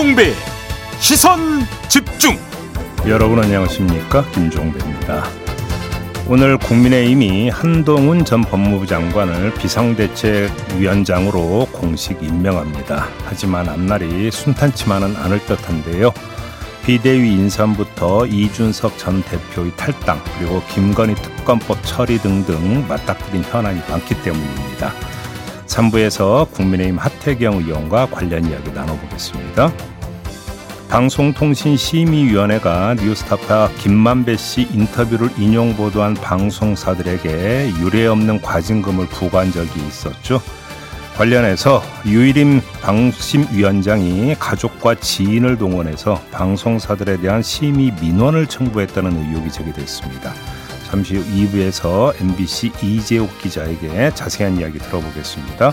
김종배 시선 집중 여러분 안녕하십니까 김종배입니다. 오늘 국민의힘이 한동훈 전 법무부 장관을 비상대책위원장으로 공식 임명합니다. 하지만 앞날이 순탄치만은 않을 듯한데요. 비대위 인선부터 이준석 전 대표의 탈당 그리고 김건희 특검법 처리 등등 맞닥뜨린 현안이 많기 때문입니다. 3부에서 국민의힘 하태경 의원과 관련 이야기 나눠보겠습니다. 방송통신심의위원회가 뉴스타파 김만배 씨 인터뷰를 인용 보도한 방송사들에게 유례 없는 과징금을 부과한 적이 있었죠. 관련해서 유일임 방심위원장이 가족과 지인을 동원해서 방송사들에 대한 심의 민원을 청구했다는 의혹이 제기됐습니다. 잠시 후 2부에서 MBC 이재욱 기자에게 자세한 이야기 들어보겠습니다.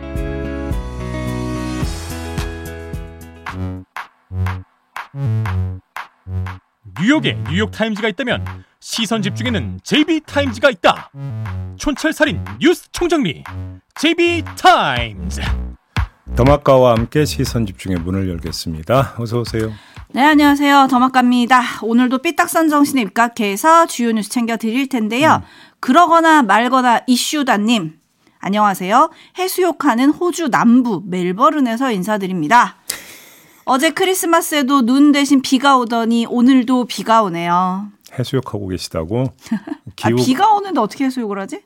뉴욕에 뉴욕타임즈가 있다면 시선 집중에는 JB타임즈가 있다 촌철살인 뉴스 총정리 JB타임즈 더마카와 함께 시선 집중의 문을 열겠습니다. 어서 오세요. 네, 안녕하세요. 더마카입니다. 오늘도 삐딱선 정신에 입각해서 주요 뉴스 챙겨 드릴 텐데요. 음. 그러거나 말거나 이슈다님. 안녕하세요. 해수욕하는 호주 남부 멜버른에서 인사드립니다. 어제 크리스마스에도 눈 대신 비가 오더니 오늘도 비가 오네요. 해수욕하고 계시다고? 기후... 아, 비가 오는데 어떻게 해수욕을 하지?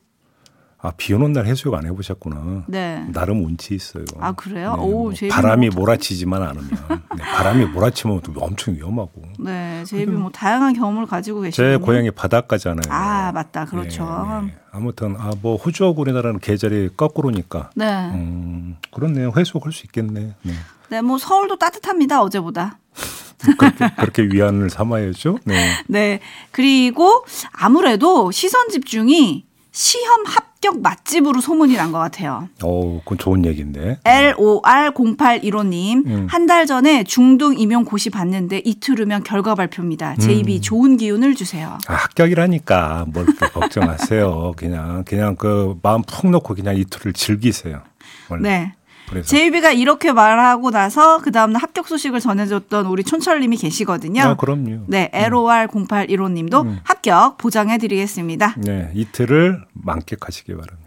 아, 비 오는 날 해수욕 안 해보셨구나. 네. 나름 운치 있어요. 아, 그래요? 네, 오, 뭐 바람이 뭐... 몰아치지만 않으면. 네, 바람이 몰아치면 엄청 위험하고. 네, 제이비 뭐 다양한 경험을 가지고 계시죠. 제 고향이 바닷가잖아요. 아, 맞다. 그렇죠. 네, 네. 아무튼, 아, 뭐, 호주하고 우리나라는 계절이 거꾸로니까. 네. 음, 그렇네요. 해수욕 할 수 있겠네. 네. 네, 뭐 서울도 따뜻합니다. 어제보다. 그렇게, 그렇게 위안을 삼아야죠. 네. 네. 그리고 아무래도 시선 집중이 시험 합격 맛집으로 소문이 난 것 같아요. 오, 그건 좋은 얘기인데. LOR0815님, 음. 한달 전에 중등 임용 고시 봤는데 이틀 후면 결과 발표입니다. JB 음. 좋은 기운을 주세요. 아, 합격이라니까 뭘 걱정하세요. 그냥, 그냥 그 마음 푹 놓고 그냥 이틀을 즐기세요. 원래. 네. 그래서. 제이비가 이렇게 말하고 나서 그 다음날 합격 소식을 전해줬던 우리 촌철님이 계시거든요. 아, 그럼요. 네, LOR0815님도 음. 합격 보장해드리겠습니다. 네, 이틀을 만끽하시기 바랍니다.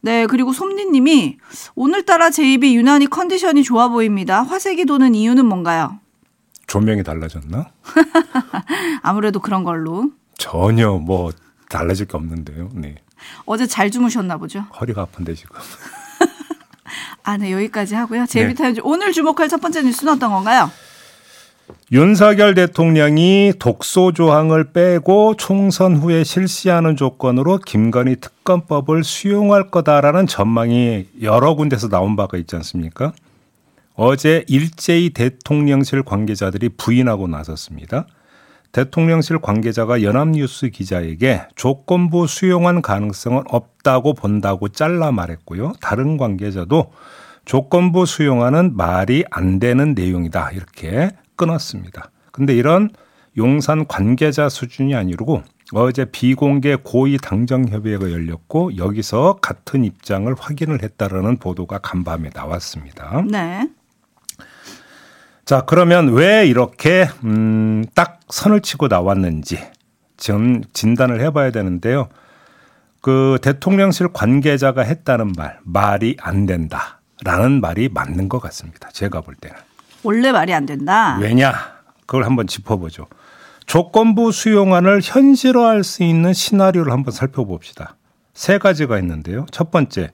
네, 그리고 솜니님이 오늘따라 제이비 유난히 컨디션이 좋아 보입니다. 화색이 도는 이유는 뭔가요? 조명이 달라졌나? 아무래도 그런 걸로. 전혀 뭐 달라질 게 없는데요. 네. 어제 잘 주무셨나 보죠? 허리가 아픈데 지금. 아, 네, 여기까지 하고요. 제비타임즈 네. 오늘 주목할 첫 번째 뉴스는 어떤 건가요? 윤석열 대통령이 독소 조항을 빼고 총선 후에 실시하는 조건으로 김건희 특검법을 수용할 거다라는 전망이 여러 군데서 나온 바가 있지 않습니까? 어제 일제히 대통령실 관계자들이 부인하고 나섰습니다. 대통령실 관계자가 연합뉴스 기자에게 조건부 수용한 가능성은 없다고 본다고 잘라 말했고요. 다른 관계자도 조건부 수용하는 말이 안 되는 내용이다. 이렇게 끊었습니다. 근데 이런 용산 관계자 수준이 아니고 어제 비공개 고위 당정 협의회가 열렸고 여기서 같은 입장을 확인을 했다라는 보도가 간밤에 나왔습니다. 네. 자, 그러면 왜 이렇게 음, 딱 선을 치고 나왔는지 지금 진단을 해봐야 되는데요. 그 대통령실 관계자가 했다는 말, 말이 안 된다 라는 말이 맞는 것 같습니다. 제가 볼 때는. 원래 말이 안 된다. 왜냐? 그걸 한번 짚어보죠. 조건부 수용안을 현실화할 수 있는 시나리오를 한번 살펴봅시다. 세 가지가 있는데요. 첫 번째,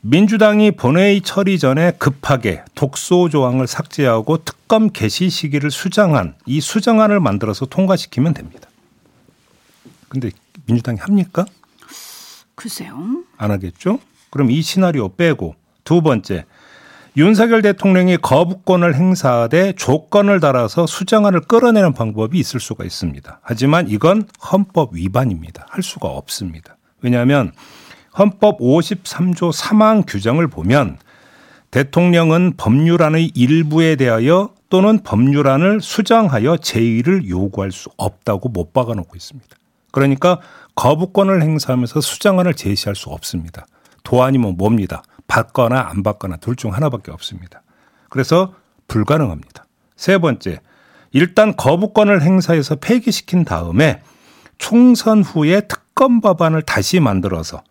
민주당이 본회의 처리 전에 급하게 독소 조항을 삭제하고 특검 개시 시기를 수정한 이 수정안을 만들어서 통과시키면 됩니다. 근데 민주당이 합니까? 글쎄요. 안 하겠죠? 그럼 이 시나리오 빼고 두 번째 윤석열 대통령이 거부권을 행사하되 조건을 달아서 수정안을 끌어내는 방법이 있을 수가 있습니다. 하지만 이건 헌법 위반입니다. 할 수가 없습니다. 왜냐하면 헌법 53조 3항 규정을 보면 대통령은 법률안의 일부에 대하여 또는 법률안을 수정하여 제의를 요구할 수 없다고 못 박아놓고 있습니다. 그러니까 거부권을 행사하면서 수정안을 제시할 수 없습니다. 도안이면 뭡니다. 받거나 안 받거나 둘 중 하나밖에 없습니다. 그래서 불가능합니다. 세 번째, 일단 거부권을 행사해서 폐기시킨 다음에 총선 후에 특검 법안을 다시 만들어서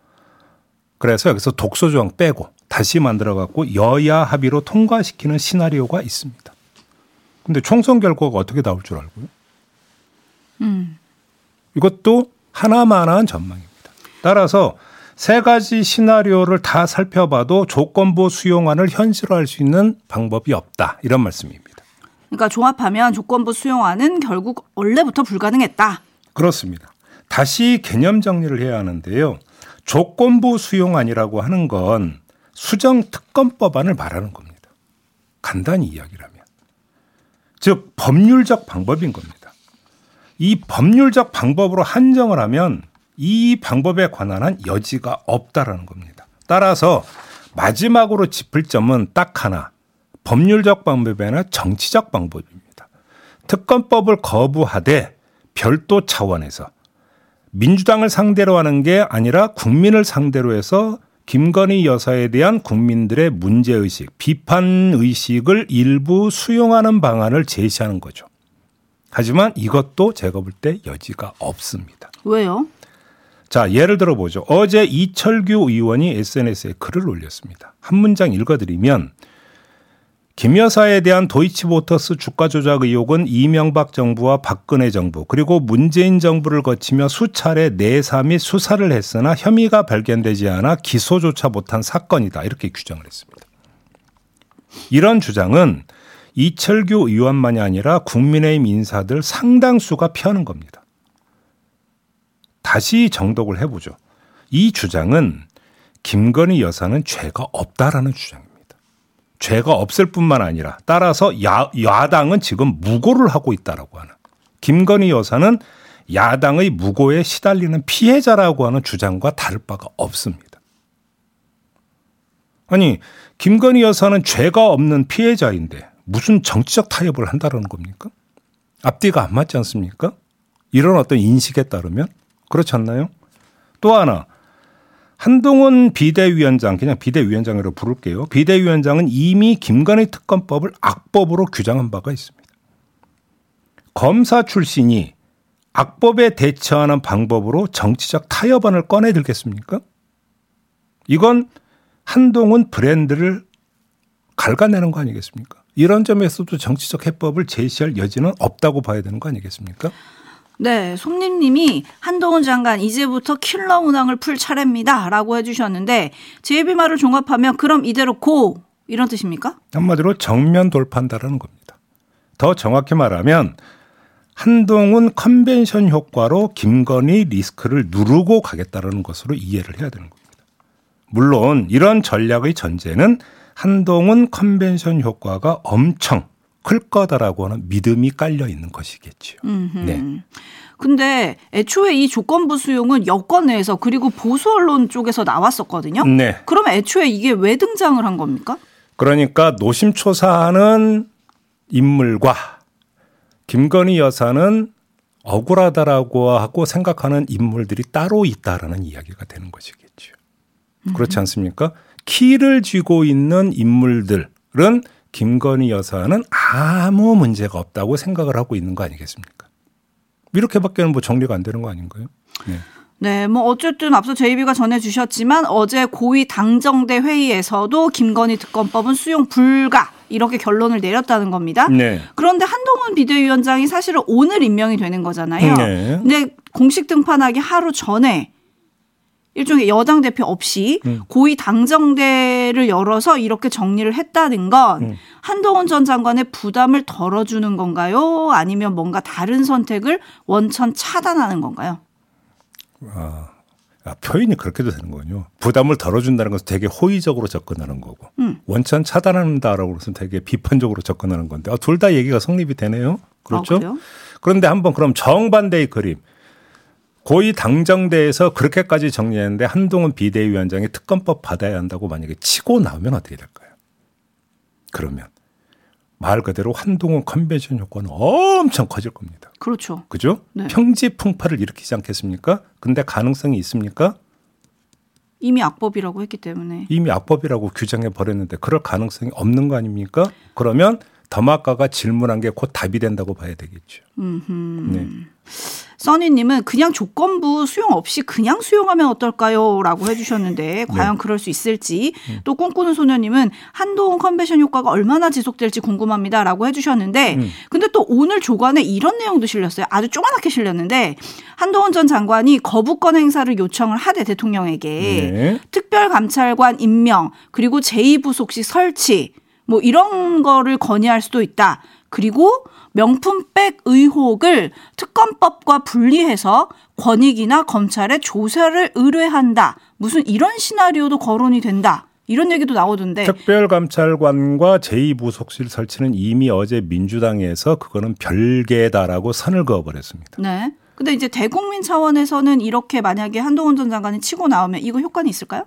그래서 여기서 독소 조항 빼고 다시 만들어 갖고 여야 합의로 통과시키는 시나리오가 있습니다. 근데 총선 결과가 어떻게 나올 줄 알고요? 음. 이것도 하나만한 전망입니다. 따라서 세 가지 시나리오를 다 살펴봐도 조건부 수용안을 현실화할 수 있는 방법이 없다. 이런 말씀입니다. 그러니까 종합하면 조건부 수용안은 결국 원래부터 불가능했다. 그렇습니다. 다시 개념 정리를 해야 하는데요. 조건부 수용안이라고 하는 건 수정 특검법안을 말하는 겁니다. 간단히 이야기라면. 즉 법률적 방법인 겁니다. 이 법률적 방법으로 한정을 하면 이 방법에 관한 한 여지가 없다라는 겁니다. 따라서 마지막으로 짚을 점은 딱 하나. 법률적 방법이 아니라 정치적 방법입니다. 특검법을 거부하되 별도 차원에서 민주당을 상대로 하는 게 아니라 국민을 상대로 해서 김건희 여사에 대한 국민들의 문제의식, 비판의식을 일부 수용하는 방안을 제시하는 거죠. 하지만 이것도 제가 볼 때 여지가 없습니다. 왜요? 자, 예를 들어 보죠. 어제 이철규 의원이 SNS에 글을 올렸습니다. 한 문장 읽어드리면 김 여사에 대한 도이치모터스 주가 조작 의혹은 이명박 정부와 박근혜 정부 그리고 문재인 정부를 거치며 수차례 내사 및 수사를 했으나 혐의가 발견되지 않아 기소조차 못한 사건이다 이렇게 규정을 했습니다. 이런 주장은 이철규 의원만이 아니라 국민의힘 인사들 상당수가 피하는 겁니다. 다시 정독을 해보죠. 이 주장은 김건희 여사는 죄가 없다라는 주장입니다. 죄가 없을 뿐만 아니라 따라서 야, 야당은 지금 무고를 하고 있다라고 하는 김건희 여사는 야당의 무고에 시달리는 피해자라고 하는 주장과 다를 바가 없습니다. 아니 김건희 여사는 죄가 없는 피해자인데 무슨 정치적 타협을 한다는 겁니까? 앞뒤가 안 맞지 않습니까? 이런 어떤 인식에 따르면 그렇지 않나요? 또 하나 한동훈 비대위원장 그냥 비대위원장으로 부를게요. 비대위원장은 이미 김건희 특검법을 악법으로 규정한 바가 있습니다. 검사 출신이 악법에 대처하는 방법으로 정치적 타협안을 꺼내 들겠습니까? 이건 한동훈 브랜드를 갉아내는 거 아니겠습니까? 이런 점에서도 정치적 해법을 제시할 여지는 없다고 봐야 되는 거 아니겠습니까? 네, 손님이 한동훈 장관 이제부터 킬러 문항을 풀 차례입니다라고 해주셨는데 JB 말을 종합하면 그럼 이대로 go 이런 뜻입니까? 한마디로 정면 돌파한다는 겁니다. 더 정확히 말하면 한동훈 컨벤션 효과로 김건희 리스크를 누르고 가겠다는 것으로 이해를 해야 되는 겁니다. 물론 이런 전략의 전제는 한동훈 컨벤션 효과가 엄청 클 거다라고 하는 믿음이 깔려 있는 것이겠죠. 네. 근데 애초에 이 조건부 수용은 여권 내에서 그리고 보수 언론 쪽에서 나왔었거든요. 네. 그럼 애초에 이게 왜 등장을 한 겁니까? 그러니까 노심초사하는 인물과 김건희 여사는 억울하다라고 하고 생각하는 인물들이 따로 있다라는 이야기가 되는 것이겠죠. 그렇지 않습니까? 키를 쥐고 있는 인물들은 김건희 여사는 아무 문제가 없다고 생각을 하고 있는 거 아니겠습니까? 이렇게밖에는 뭐 정리가 안 되는 거 아닌가요? 네. 네, 뭐 어쨌든 앞서 제이비가 전해주셨지만 어제 고위 당정대 회의에서도 김건희 특검법은 수용 불가 이렇게 결론을 내렸다는 겁니다. 네. 그런데 한동훈 비대위원장이 사실은 오늘 임명이 되는 거잖아요. 네. 근데 공식 등판하기 하루 전에 일종의 여당 대표 없이 음. 고위 당정대를 열어서 이렇게 정리를 했다는 건 음. 한동훈 전 장관의 부담을 덜어주는 건가요? 아니면 뭔가 다른 선택을 원천 차단하는 건가요? 아, 아, 표현이 그렇게도 되는 거군요. 부담을 덜어준다는 것은 되게 호의적으로 접근하는 거고 음. 원천 차단한다라고 그래서 되게 비판적으로 접근하는 건데 아, 둘 다 얘기가 성립이 되네요. 그렇죠? 아? 그런데 한번 그럼 정반대의 그림. 고위 당정대에서 그렇게까지 정리했는데 한동훈 비대위원장이 특검법 받아야 한다고 만약에 치고 나오면 어떻게 될까요? 그러면 말 그대로 한동훈 컨벤션 효과는 엄청 커질 겁니다. 그렇죠. 그죠? 네. 평지 풍파를 일으키지 않겠습니까? 근데 가능성이 있습니까? 이미 악법이라고 했기 때문에. 이미 악법이라고 규정해 버렸는데 그럴 가능성이 없는 거 아닙니까? 그러면 더마카가 질문한 게 곧 답이 된다고 봐야 되겠죠. 음흠. 네. 써니님은 그냥 조건부 수용 없이 그냥 수용하면 어떨까요? 라고 해주셨는데, 과연 그럴 수 있을지. 또 꿈꾸는 소녀님은 한동훈 컨벤션 효과가 얼마나 지속될지 궁금합니다. 라고 해주셨는데, 음. 근데 또 오늘 조간에 이런 내용도 실렸어요. 아주 조그맣게 실렸는데, 한동훈 전 장관이 거부권 행사를 요청을 하되 대통령에게 네. 특별감찰관 임명, 그리고 제2부속실 설치, 뭐 이런 거를 건의할 수도 있다. 그리고 명품백 의혹을 특검법과 분리해서 권익이나 검찰에 조사를 의뢰한다. 무슨 이런 시나리오도 거론이 된다. 이런 얘기도 나오던데. 특별감찰관과 제2부속실 설치는 이미 어제 민주당에서 그거는 별개다라고 선을 그어버렸습니다. 네. 근데 이제 대국민 차원에서는 이렇게 만약에 한동훈 전 장관이 치고 나오면 이거 효과는 있을까요?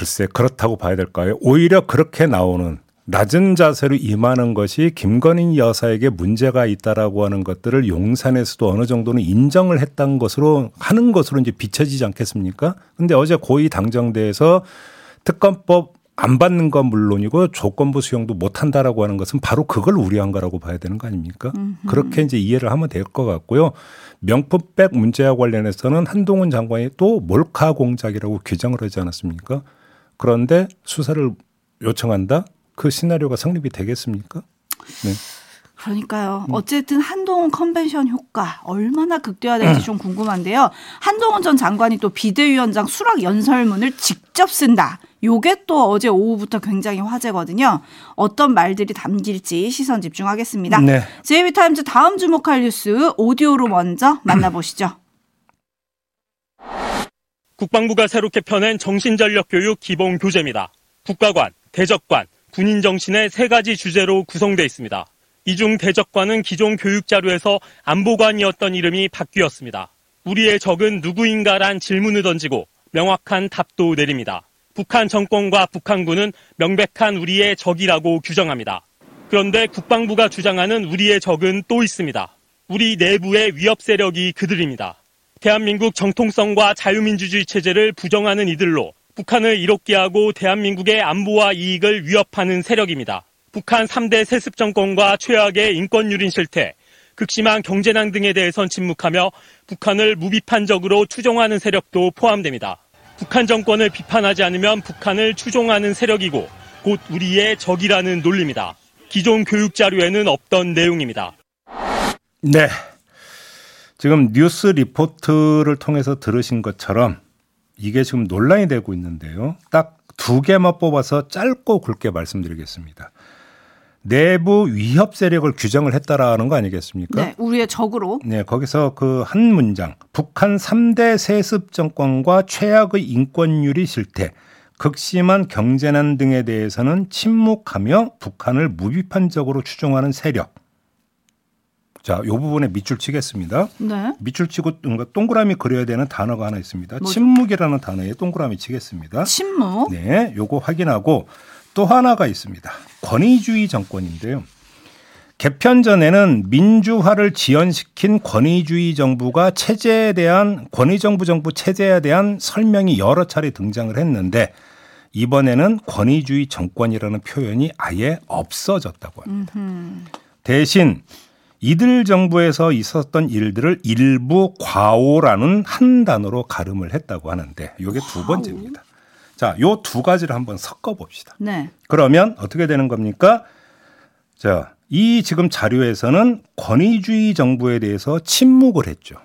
글쎄 그렇다고 봐야 될까요? 오히려 그렇게 나오는 낮은 자세로 임하는 것이 김건희 여사에게 문제가 있다라고 하는 것들을 용산에서도 어느 정도는 인정을 했던 것으로 하는 것으로 이제 비춰지지 않겠습니까? 근데 어제 고위 당정대에서 특검법 안 받는 건 물론이고 조건부 수용도 못 한다라고 하는 것은 바로 그걸 우려한 거라고 봐야 되는 거 아닙니까? 그렇게 이제 이해를 하면 될 것 같고요. 명품백 문제와 관련해서는 한동훈 장관이 또 몰카 공작이라고 규정을 하지 않았습니까? 그런데 수사를 요청한다? 그 시나리오가 성립이 되겠습니까? 네. 그러니까요. 어쨌든 한동훈 컨벤션 효과 얼마나 극대화될지 좀 궁금한데요. 한동훈 전 장관이 또 비대위원장 수락 연설문을 직접 쓴다. 요게 또 어제 오후부터 굉장히 화제거든요. 어떤 말들이 담길지 시선 집중하겠습니다. 네. 제이비타임즈 다음 주목할 뉴스 오디오로 먼저 만나보시죠. 국방부가 새롭게 펴낸 정신전력 교육 기본 교재입니다. 국가관, 대적관, 군인 정신의 세 가지 주제로 구성되어 있습니다. 이 중 대적관은 기존 교육 자료에서 안보관이었던 이름이 바뀌었습니다. 우리의 적은 누구인가란 질문을 던지고 명확한 답도 내립니다. 북한 정권과 북한군은 명백한 우리의 적이라고 규정합니다. 그런데 국방부가 주장하는 우리의 적은 또 있습니다. 우리 내부의 위협 세력이 그들입니다. 대한민국 정통성과 자유민주주의 체제를 부정하는 이들로 북한을 이롭게 하고 대한민국의 안보와 이익을 위협하는 세력입니다. 북한 3대 세습 정권과 최악의 인권 유린 실태, 극심한 경제난 등에 대해선 침묵하며 북한을 무비판적으로 추종하는 세력도 포함됩니다. 북한 정권을 비판하지 않으면 북한을 추종하는 세력이고 곧 우리의 적이라는 논리입니다. 기존 교육 자료에는 없던 내용입니다. 네. 지금 뉴스 리포트를 통해서 들으신 것처럼 이게 지금 논란이 되고 있는데요. 딱 두 개만 뽑아서 짧고 굵게 말씀드리겠습니다. 내부 위협 세력을 규정을 했다라는 거 아니겠습니까? 네, 우리의 적으로. 네, 거기서 그 한 문장. 북한 3대 세습 정권과 최악의 인권유리 실태, 극심한 경제난 등에 대해서는 침묵하며 북한을 무비판적으로 추종하는 세력. 자, 요 부분에 밑줄 치겠습니다. 네. 밑줄 치고 뭔가 동그라미 그려야 되는 단어가 하나 있습니다. 뭐죠? 침묵이라는 단어에 동그라미 치겠습니다. 침묵. 네, 요거 확인하고 또 하나가 있습니다. 권위주의 정권인데요. 개편 전에는 민주화를 지연시킨 권위주의 정부가 체제에 대한 권위정부 정부 체제에 대한 설명이 여러 차례 등장을 했는데 이번에는 권위주의 정권이라는 표현이 아예 없어졌다고 합니다. 대신 이들 정부에서 있었던 일들을 일부 과오라는 한 단어로 가름을 했다고 하는데 이게 두 번째입니다. 자, 요 두 가지를 한번 섞어 봅시다. 네. 그러면 어떻게 되는 겁니까? 자, 이 지금 자료에서는 권위주의 정부에 대해서 침묵을 했죠.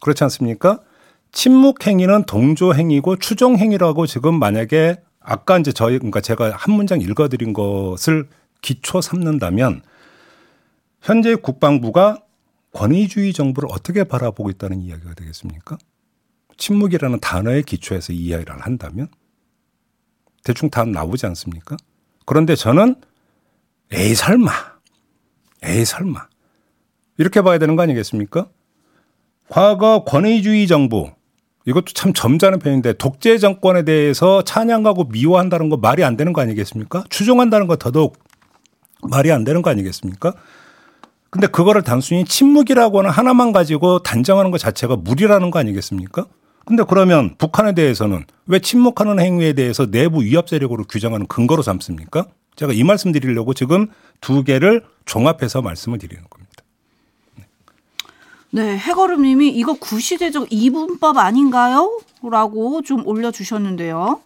그렇지 않습니까? 침묵 행위는 동조 행위고 추종 행위라고 지금 만약에 아까 이제 저희 그러니까 제가 한 문장 읽어드린 것을 기초 삼는다면 현재 국방부가 권위주의 정부를 어떻게 바라보고 있다는 이야기가 되겠습니까? 침묵이라는 단어의 기초에서 이해를 한다면 대충 답 나오지 않습니까? 그런데 저는 에이 설마 에이 설마 이렇게 봐야 되는 거 아니겠습니까? 과거 권위주의 정부 이것도 참 점잖은 편인데 독재 정권에 대해서 찬양하고 미워한다는 거 말이 안 되는 거 아니겠습니까? 추종한다는 거 더더욱 말이 안 되는 거 아니겠습니까? 근데 그거를 단순히 침묵이라고 는 하나만 가지고 단정하는 것 자체가 무리라는 거 아니겠습니까? 근데 그러면 북한에 대해서는 왜 침묵하는 행위에 대해서 내부 위협 세력으로 규정하는 근거로 삼습니까? 제가 이 말씀 드리려고 지금 두 개를 종합해서 말씀을 드리는 겁니다. 네, 해거름님이 이거 구시대적 이분법 아닌가요? 라고 좀 올려주셨는데요.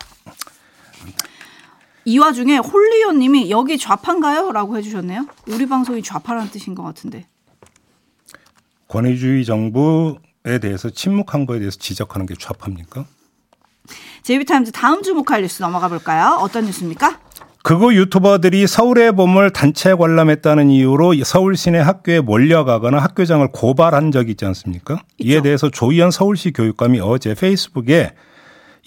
이 와중에 홀리오님이 여기 좌파인가요? 라고 해주셨네요. 우리 방송이 좌파라는 뜻인 것 같은데. 권위주의 정부에 대해서 침묵한 거에 대해서 지적하는 게 좌파입니까? JB타임즈 다음 주목할 뉴스 넘어가 볼까요? 어떤 뉴스입니까? 극우 유튜버들이 서울의 봄을 단체 관람했다는 이유로 서울 시내 학교에 몰려가거나 학교장을 고발한 적이 있지 않습니까? 있죠. 이에 대해서 조희연 서울시 교육감이 어제 페이스북에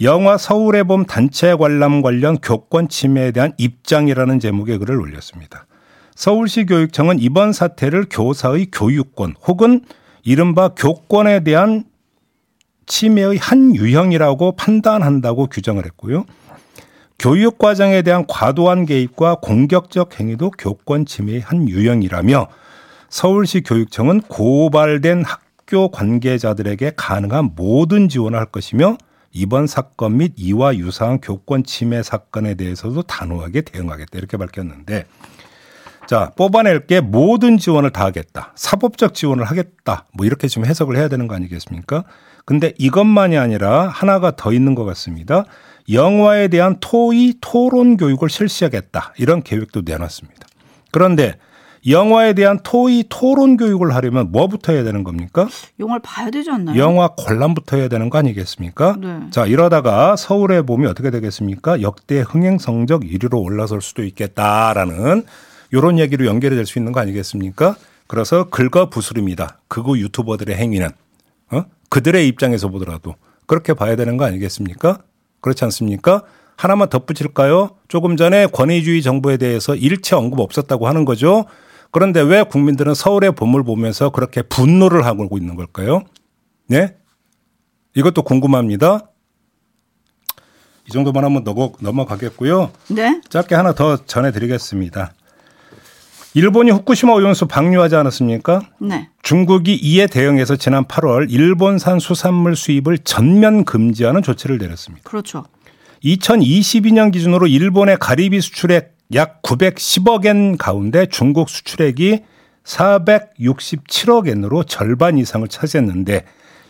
영화 서울의 봄 단체 관람 관련 교권 침해에 대한 입장이라는 제목의 글을 올렸습니다. 서울시 교육청은 이번 사태를 교사의 교육권 혹은 이른바 교권에 대한 침해의 한 유형이라고 판단한다고 규정을 했고요. 교육 과정에 대한 과도한 개입과 공격적 행위도 교권 침해의 한 유형이라며 서울시 교육청은 고발된 학교 관계자들에게 가능한 모든 지원을 할 것이며 이번 사건 및 이와 유사한 교권 침해 사건에 대해서도 단호하게 대응하겠다 이렇게 밝혔는데 자 뽑아낼 게 모든 지원을 다 하겠다 사법적 지원을 하겠다 뭐 이렇게 지금 해석을 해야 되는 거 아니겠습니까? 근데 이것만이 아니라 하나가 더 있는 것 같습니다. 영화에 대한 토의 토론 교육을 실시하겠다 이런 계획도 내놨습니다. 그런데 영화에 대한 토의 토론 교육을 하려면 뭐부터 해야 되는 겁니까? 영화를 봐야 되지 않나요? 영화 관람부터 해야 되는 거 아니겠습니까? 네. 자, 이러다가 서울의 봄이 어떻게 되겠습니까? 역대 흥행 성적 1위로 올라설 수도 있겠다라는 이런 얘기로 연결이 될 수 있는 거 아니겠습니까? 그래서 긁어 부스름이다. 그거 유튜버들의 행위는 어? 그들의 입장에서 보더라도 그렇게 봐야 되는 거 아니겠습니까? 그렇지 않습니까? 하나만 덧붙일까요? 조금 전에 권위주의 정부에 대해서 일체 언급 없었다고 하는 거죠. 그런데 왜 국민들은 서울의 봄을 보면서 그렇게 분노를 하고 있는 걸까요? 네? 이것도 궁금합니다. 이 정도만 하면 넘어가겠고요. 네. 짧게 하나 더 전해드리겠습니다. 일본이 후쿠시마 오염수 방류하지 않았습니까? 네. 중국이 이에 대응해서 지난 8월 일본산 수산물 수입을 전면 금지하는 조치를 내렸습니다. 그렇죠. 2022년 기준으로 일본의 가리비 수출액 약 910억 엔 가운데 중국 수출액이 467억 엔으로 절반 이상을 차지했는데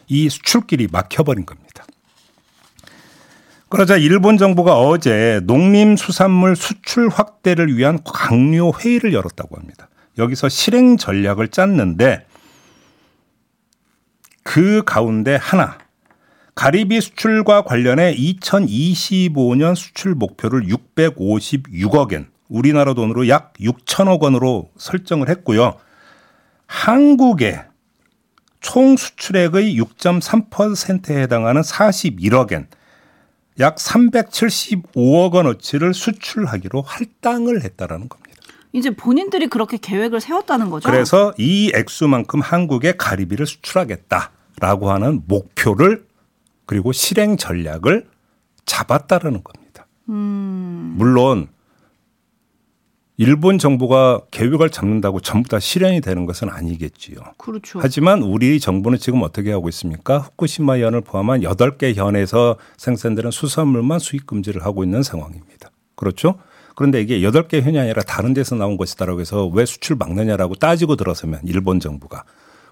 이 수출길이 막혀버린 겁니다. 그러자 일본 정부가 어제 농림수산물 수출 확대를 위한 강요 회의를 열었다고 합니다. 여기서 실행 전략을 짰는데 그 가운데 하나 가리비 수출과 관련해 2025년 수출 목표를 656억 엔, 우리나라 돈으로 약 6천억 원으로 설정을 했고요. 한국의 총 수출액의 6.3%에 해당하는 41억 엔, 약 375억 원어치를 수출하기로 할당을 했다라는 겁니다. 이제 본인들이 그렇게 계획을 세웠다는 거죠. 그래서 이 액수만큼 한국에 가리비를 수출하겠다라고 하는 목표를 그리고 실행 전략을 잡았다라는 겁니다. 음. 물론 일본 정부가 계획을 잡는다고 전부 다 실현이 되는 것은 아니겠지요. 그렇죠. 하지만 우리 정부는 지금 어떻게 하고 있습니까? 후쿠시마 현을 포함한 8개 현에서 생산되는 수산물만 수입 금지를 하고 있는 상황입니다. 그렇죠? 그런데 이게 8개 현이 아니라 다른 데서 나온 것이다라고 해서 왜 수출 막느냐라고 따지고 들어서면 일본 정부가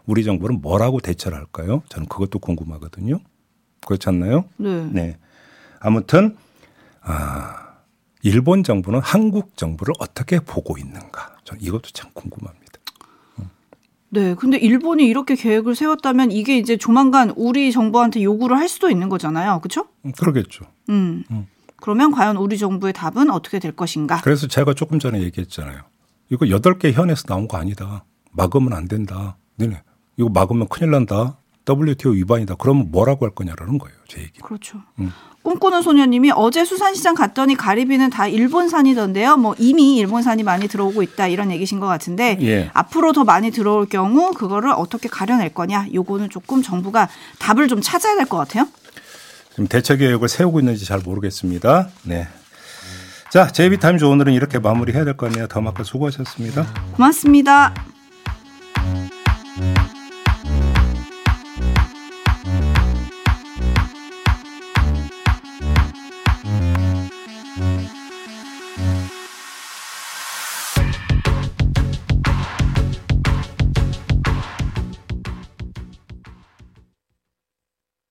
우리 정부는 뭐라고 대처를 할까요? 저는 그것도 궁금하거든요. 그렇지 않나요? 네. 네. 아무튼 아 일본 정부는 한국 정부를 어떻게 보고 있는가? 저는 이것도 참 궁금합니다. 네. 근데 일본이 이렇게 계획을 세웠다면 이게 이제 조만간 우리 정부한테 요구를 할 수도 있는 거잖아요. 그렇죠? 그러겠죠. 음. 그러면 과연 우리 정부의 답은 어떻게 될 것인가? 그래서 제가 조금 전에 얘기했잖아요. 이거 여덟 개 현에서 나온 거 아니다. 막으면 안 된다. 네네. 이거 막으면 큰일 난다. WTO 위반이다. 그러면 뭐라고 할 거냐라는 거예요. 제 얘기. 그렇죠. 음. 꿈꾸는 소녀님이 어제 수산시장 갔더니 가리비는 다 일본산이던데요. 뭐 이미 일본산이 많이 들어오고 있다 이런 얘기신 것 같은데 예. 앞으로 더 많이 들어올 경우 그거를 어떻게 가려낼 거냐? 요거는 조금 정부가 답을 좀 찾아야 될 것 같아요. 지금 대처 계획을 세우고 있는지 잘 모르겠습니다. 네. 자, 제이비타임즈 오늘은 이렇게 마무리해야 될 것 같네요. 더마크 수고하셨습니다. 고맙습니다.